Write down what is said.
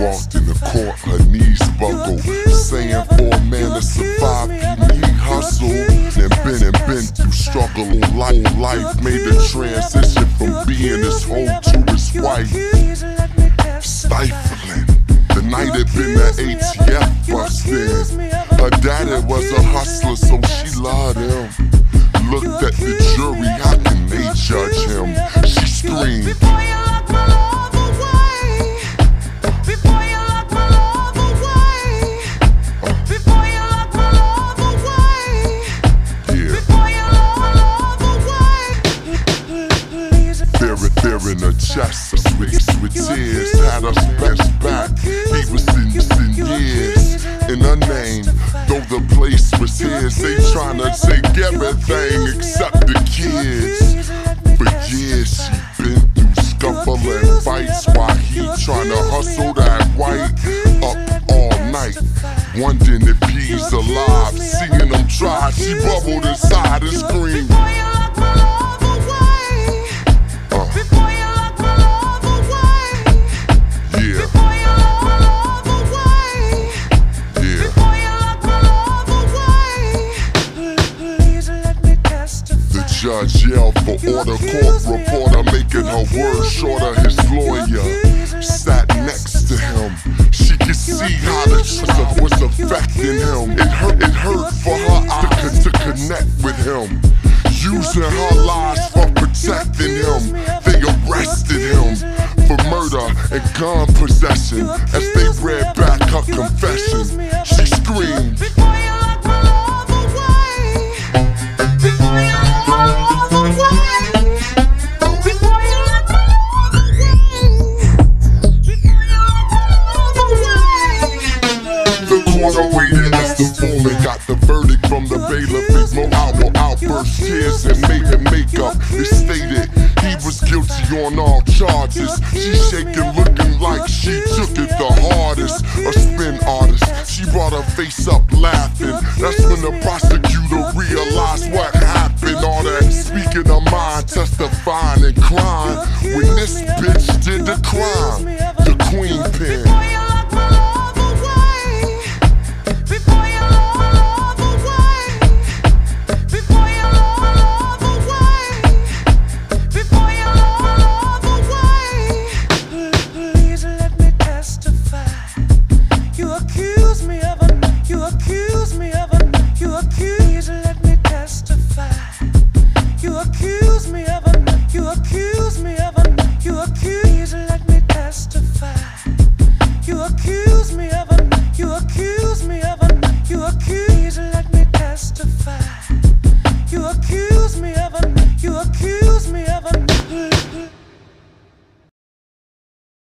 walked in the court, her knees buckled, saying for a man to survive, you need hustle. And been and been through struggle life, life made the transition from being his hoe to his wife. Stifling. The night had been the ATF busted. Her daddy was a hustler, so she loved him. Looked Fear in her chest, with, tears, had us best back. He was in, in years in her name, though the place was his. They trying to take everything except the kids. For years she been through scuffling fights while he trying to hustle that white up all night. Wondering if he's alive, seeing him try, she bubbled inside and screamed. Yelled for order. Court reporter making her words shorter. His lawyer sat next to him. She could see how the truth was affecting him. It hurt, it hurt for her eyes to, to connect with him. Using her lies for protecting him. They arrested him for murder and gun possession. As they read back her confession, she screamed. On all charges. She shaking, looking like she took it the hardest. A spin artist, she brought her face up laughing. That's when the prosecutor realized what happened. All that speaking of mind, testifying and crying. When this bitch did the crime, the queen pin.